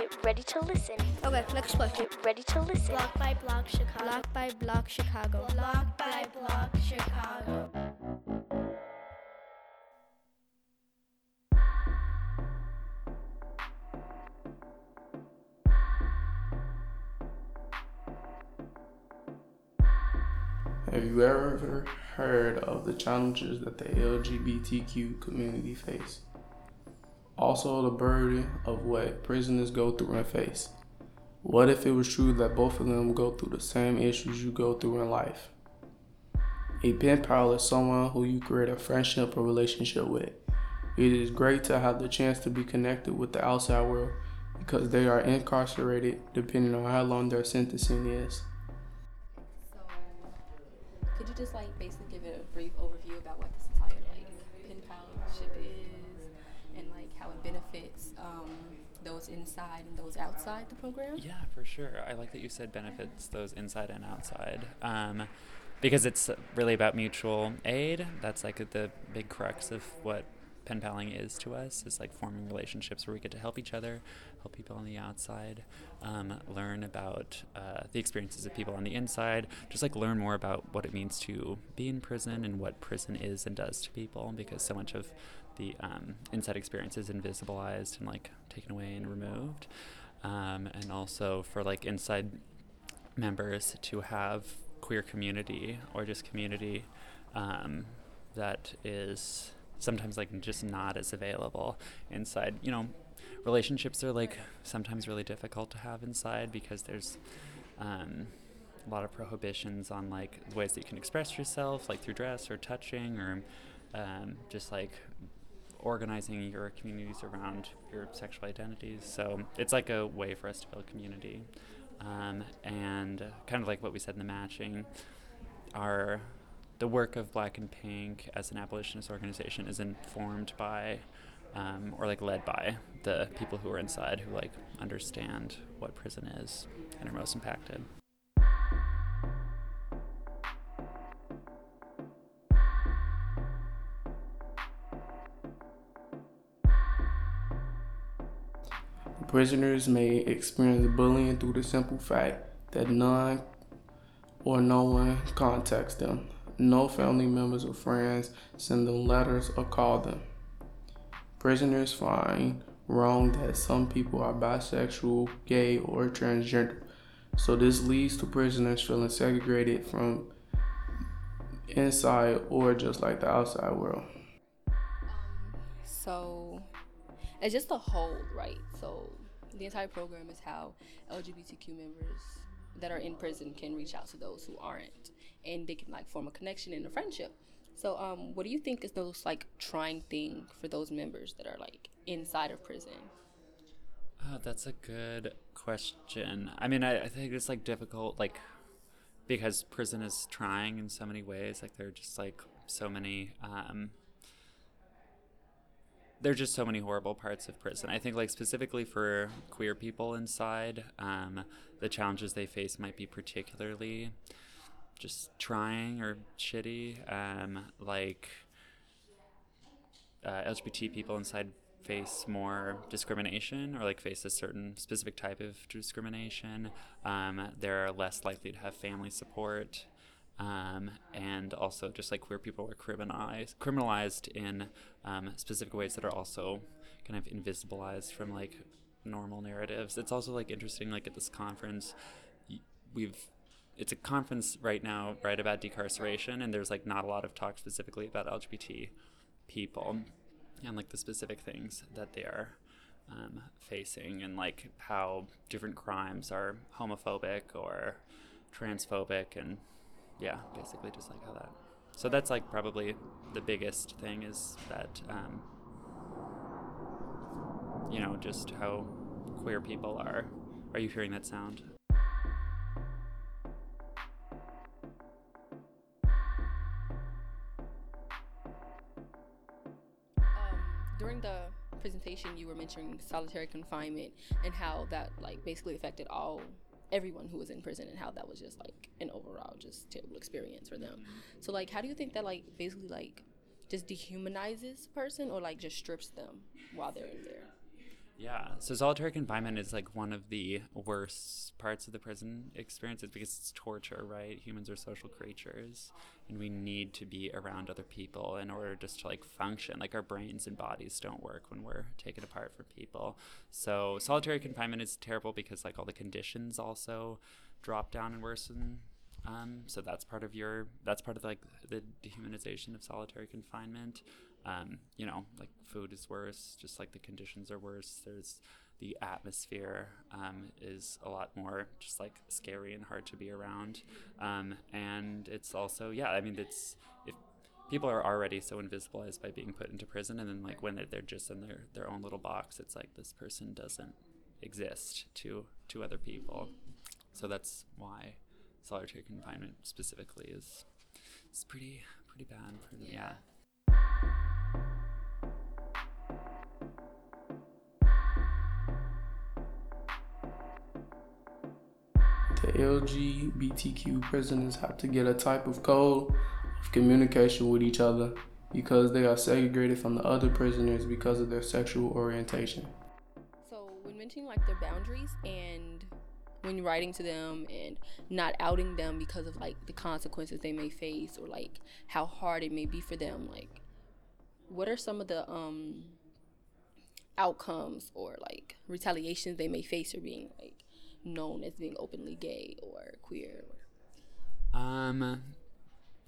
Get ready to listen. Okay, next question. Get ready to listen. Block by Block Chicago. Block by Block Chicago. Block by Block Chicago. Have you ever heard of the challenges that the LGBTQ community face? Also, the burden of what prisoners go through and face. What if it was true that both of them go through the same issues you go through in life? A pen pal is someone who you create a friendship or relationship with. It is great to have the chance to be connected with the outside world because they are incarcerated depending on how long their sentencing is. So, could you just like basically give it benefits um, those inside and those outside the program? Yeah, for sure. I like that you said benefits those inside and outside. Um, because it's really about mutual aid. That's like the big crux of what pen paling is to us is like forming relationships where we get to help each other, help people on the outside, um, learn about uh, the experiences of people on the inside, just like learn more about what it means to be in prison and what prison is and does to people because so much of the um, inside experience is invisibilized and like taken away and removed. Um, and also for like inside members to have queer community or just community um, that is sometimes like just not as available inside you know relationships are like sometimes really difficult to have inside because there's um, a lot of prohibitions on like ways that you can express yourself like through dress or touching or um, just like organizing your communities around your sexual identities. So it's like a way for us to build community. Um, and kind of like what we said in the matching, our the work of Black and Pink as an abolitionist organization is informed by um, or like led by the people who are inside who like understand what prison is and are most impacted. Prisoners may experience bullying through the simple fact that none or no one contacts them. No family members or friends send them letters or call them. Prisoners find wrong that some people are bisexual, gay, or transgender. So this leads to prisoners feeling segregated from inside or just like the outside world. So, it's just a whole, right? So, the entire program is how LGBTQ members that are in prison can reach out to those who aren't, and they can like form a connection and a friendship. So, um, what do you think is the most like trying thing for those members that are like inside of prison? Oh, that's a good question. I mean, I, I think it's like difficult, like because prison is trying in so many ways. Like there are just like so many. Um, there are just so many horrible parts of prison. I think, like specifically for queer people inside, um, the challenges they face might be particularly just trying or shitty. Um, like uh, LGBT people inside face more discrimination or like face a certain specific type of discrimination. Um, they're less likely to have family support. Um, and also just like queer people are criminalized, criminalized in um, specific ways that are also kind of invisibilized from like normal narratives. It's also like interesting, like at this conference, we've it's a conference right now, right about decarceration, and there's like not a lot of talk specifically about LGBT people and like the specific things that they are um, facing and like how different crimes are homophobic or transphobic and yeah, basically just like how that. So that's like probably the biggest thing is that, um, you know, just how queer people are. Are you hearing that sound? During the presentation, you were mentioning solitary confinement and how that like basically affected all everyone who was in prison and how that was just like an overall just terrible experience for them. Mm-hmm. So like how do you think that like basically like just dehumanizes a person or like just strips them while they're in there? Yeah. So solitary confinement is like one of the worst parts of the prison experience. It's because it's torture, right? Humans are social creatures, and we need to be around other people in order just to like function. Like our brains and bodies don't work when we're taken apart from people. So solitary confinement is terrible because like all the conditions also drop down and worsen. Um, so that's part of your that's part of like the dehumanization of solitary confinement um, you know, like food is worse, just like the conditions are worse. There's the atmosphere um, is a lot more just like scary and hard to be around. Um, and it's also, yeah, I mean, it's, if people are already so invisibilized by being put into prison, and then like when they're, they're just in their, their own little box, it's like this person doesn't exist to, to other people. So that's why solitary confinement specifically is, is pretty, pretty bad. Pretty, yeah. The LGBTQ prisoners have to get a type of code of communication with each other because they are segregated from the other prisoners because of their sexual orientation. So when mentioning like their boundaries and when writing to them and not outing them because of like the consequences they may face or like how hard it may be for them, like what are some of the um outcomes or like retaliations they may face for being like known as being openly gay or queer? Um,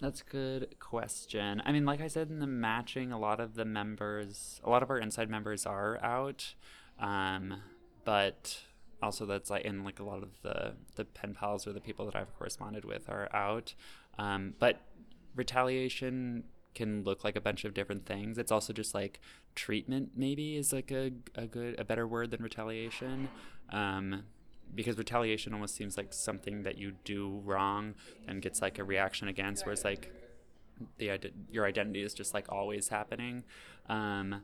that's a good question. I mean, like I said in the matching, a lot of the members, a lot of our inside members are out, um, but also that's like in like a lot of the the pen pals or the people that I've corresponded with are out. Um, but retaliation can look like a bunch of different things. It's also just like treatment maybe is like a, a good a better word than retaliation. Um, because retaliation almost seems like something that you do wrong and gets like a reaction against whereas like the your identity is just like always happening. Um,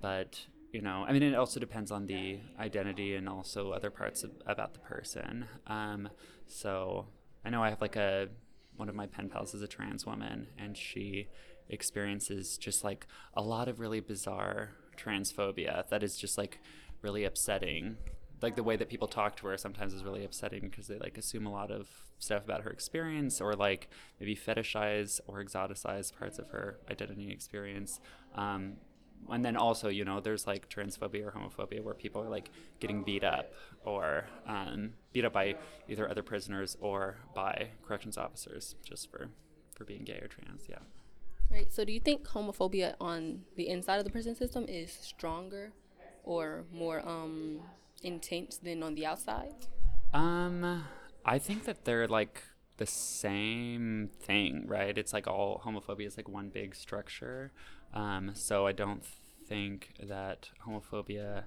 but you know i mean it also depends on the identity and also other parts of, about the person. Um, so i know i have like a one of my pen pals is a trans woman and she experiences just like a lot of really bizarre transphobia that is just like really upsetting like the way that people talk to her sometimes is really upsetting because they like assume a lot of stuff about her experience or like maybe fetishize or exoticize parts of her identity experience. Um, and then also you know there's like transphobia or homophobia where people are like getting beat up or um, beat up by either other prisoners or by corrections officers just for for being gay or trans yeah. Right so do you think homophobia on the inside of the prison system is stronger or more um intense than on the outside? Um, I think that they're like the same thing, right? It's like all homophobia is like one big structure. Um, so I don't think that homophobia.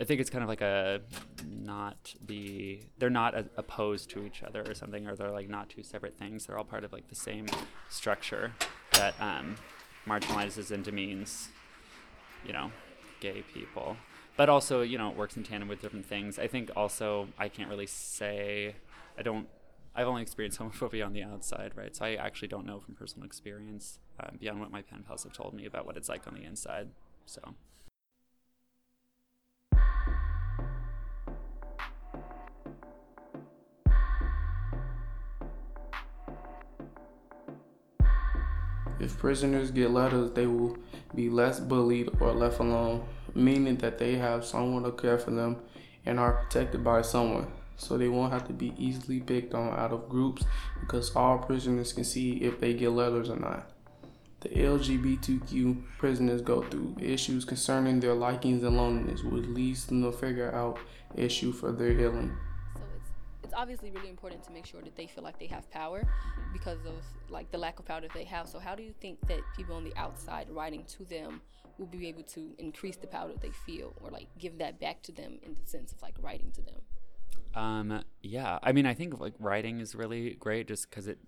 I think it's kind of like a not the they're not a, opposed to each other or something, or they're like not two separate things. They're all part of like the same structure that um, marginalizes and demeans, you know, gay people but also you know it works in tandem with different things. I think also i can't really say i don't i've only experienced homophobia on the outside right? So i actually don't know from personal experience uh, beyond what my pen pals have told me about what it's like on the inside so. If prisoners get letters, they will be less bullied or left alone, meaning that they have someone to care for them and are protected by someone. So they won't have to be easily picked on out of groups because all prisoners can see if they get letters or not. The LGBTQ prisoners go through issues concerning their likings and loneliness, which leads them to figure out issue for their healing obviously really important to make sure that they feel like they have power because of like the lack of power that they have. So how do you think that people on the outside writing to them will be able to increase the power that they feel or like give that back to them in the sense of like writing to them? Um, yeah, I mean, I think like writing is really great just because it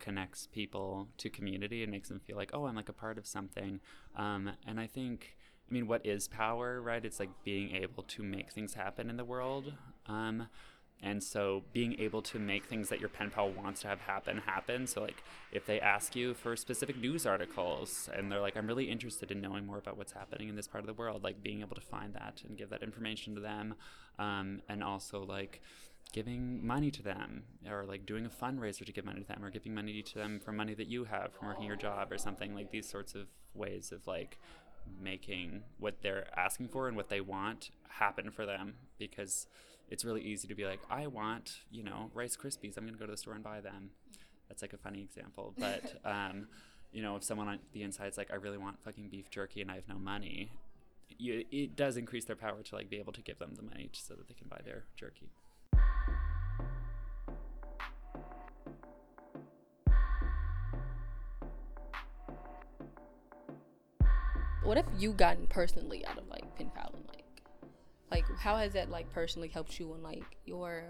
connects people to community and makes them feel like, oh, I'm like a part of something. Um, and I think, I mean, what is power, right? It's like being able to make things happen in the world. Um, and so being able to make things that your pen pal wants to have happen happen. So like if they ask you for specific news articles and they're like, I'm really interested in knowing more about what's happening in this part of the world, like being able to find that and give that information to them, um, and also like giving money to them or like doing a fundraiser to give money to them or giving money to them for money that you have from working your job or something like these sorts of ways of like making what they're asking for and what they want happen for them because it's really easy to be like i want you know rice krispies. I'm going to go to the store and buy them. That's like a funny example but um, you know if someone on the inside's like i really want fucking beef jerky and i have no money you, it does increase their power to like be able to give them the money so that they can buy their jerky What have you gotten personally out of like pen pal and like, like how has that like personally helped you in like your,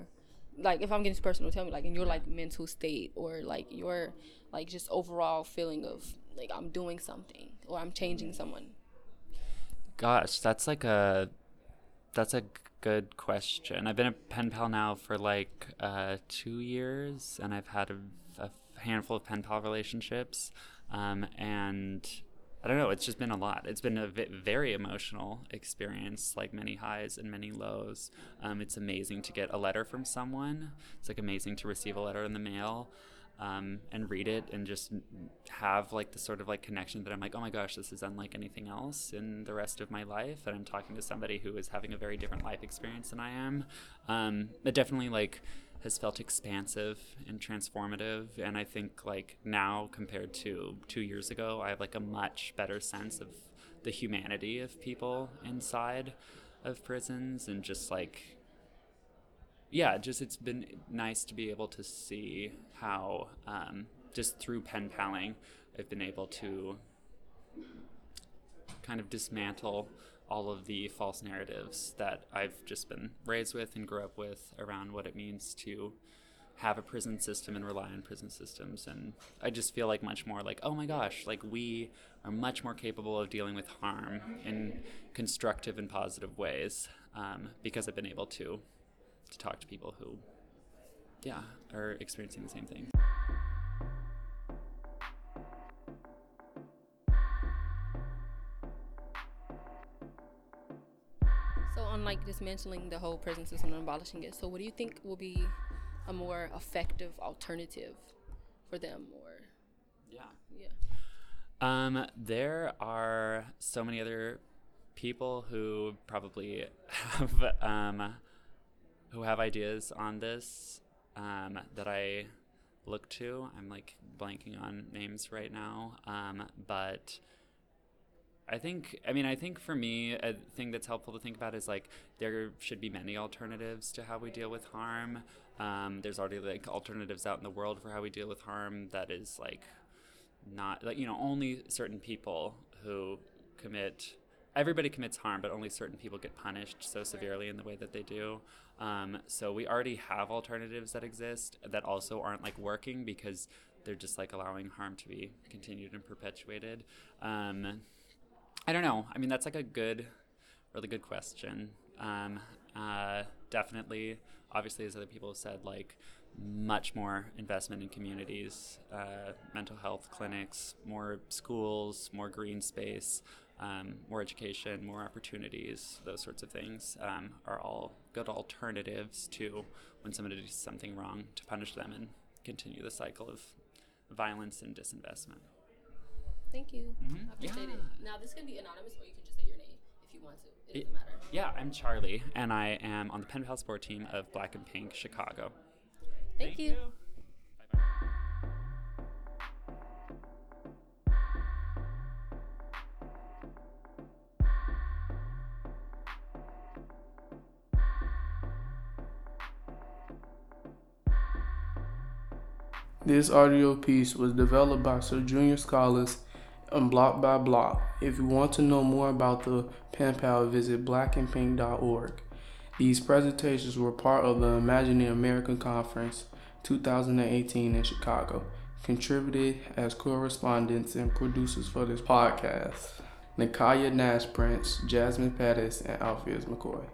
like if I'm getting personal, tell me like in your like mental state or like your like just overall feeling of like I'm doing something or I'm changing someone. Gosh, that's like a that's a good question. I've been a pen pal now for like uh, two years, and I've had a, a handful of pen pal relationships, um, and I don't know. It's just been a lot. It's been a v- very emotional experience, like many highs and many lows. Um, it's amazing to get a letter from someone. It's like amazing to receive a letter in the mail um, and read it and just have like the sort of like connection that I'm like, oh my gosh, this is unlike anything else in the rest of my life. And I'm talking to somebody who is having a very different life experience than I am. Um, it definitely like has felt expansive and transformative. And I think like now compared to two years ago, I have like a much better sense of the humanity of people inside of prisons and just like yeah, just it's been nice to be able to see how um, just through pen paling, I've been able to kind of dismantle all of the false narratives that I've just been raised with and grew up with around what it means to have a prison system and rely on prison systems. And I just feel like much more like, oh my gosh, like we are much more capable of dealing with harm in constructive and positive ways um, because I've been able to to talk to people who, yeah, are experiencing the same thing. On like dismantling the whole prison system and abolishing it. So what do you think will be a more effective alternative for them or Yeah. yeah. Um, there are so many other people who probably have um, who have ideas on this um, that I look to. I'm like blanking on names right now, um, but I think, I mean, I think for me, a thing that's helpful to think about is like there should be many alternatives to how we deal with harm. Um, there's already like alternatives out in the world for how we deal with harm that is like not like you know only certain people who commit everybody commits harm but only certain people get punished so severely in the way that they do. Um, so we already have alternatives that exist that also aren't like working because they're just like allowing harm to be continued and perpetuated. Um, i don't know i mean that's like a good really good question um, uh, definitely obviously as other people have said like much more investment in communities, uh, mental health clinics, more schools, more green space, um, more education, more opportunities, those sorts of things um, are all good alternatives to when somebody does something wrong to punish them and continue the cycle of violence and disinvestment. Thank you. Mhm. I appreciate Yeah. it. Now this can be anonymous or you can just say your name if you want to. It It- doesn't matter. Yeah, I'm Charlie, and I am on the Pen Pal Sport team of Black and Pink Chicago. Thank, you. This audio piece was developed by Sir Junior Scholars and Block by Block. If you want to know more about the pen pal, visit blackandpink.org. These presentations were part of the Imagining America Conference 2018 in Chicago, contributed as correspondents and producers for this podcast. Nikaya Nash Prince, Jasmine Pettis, and Alpheus McCoy.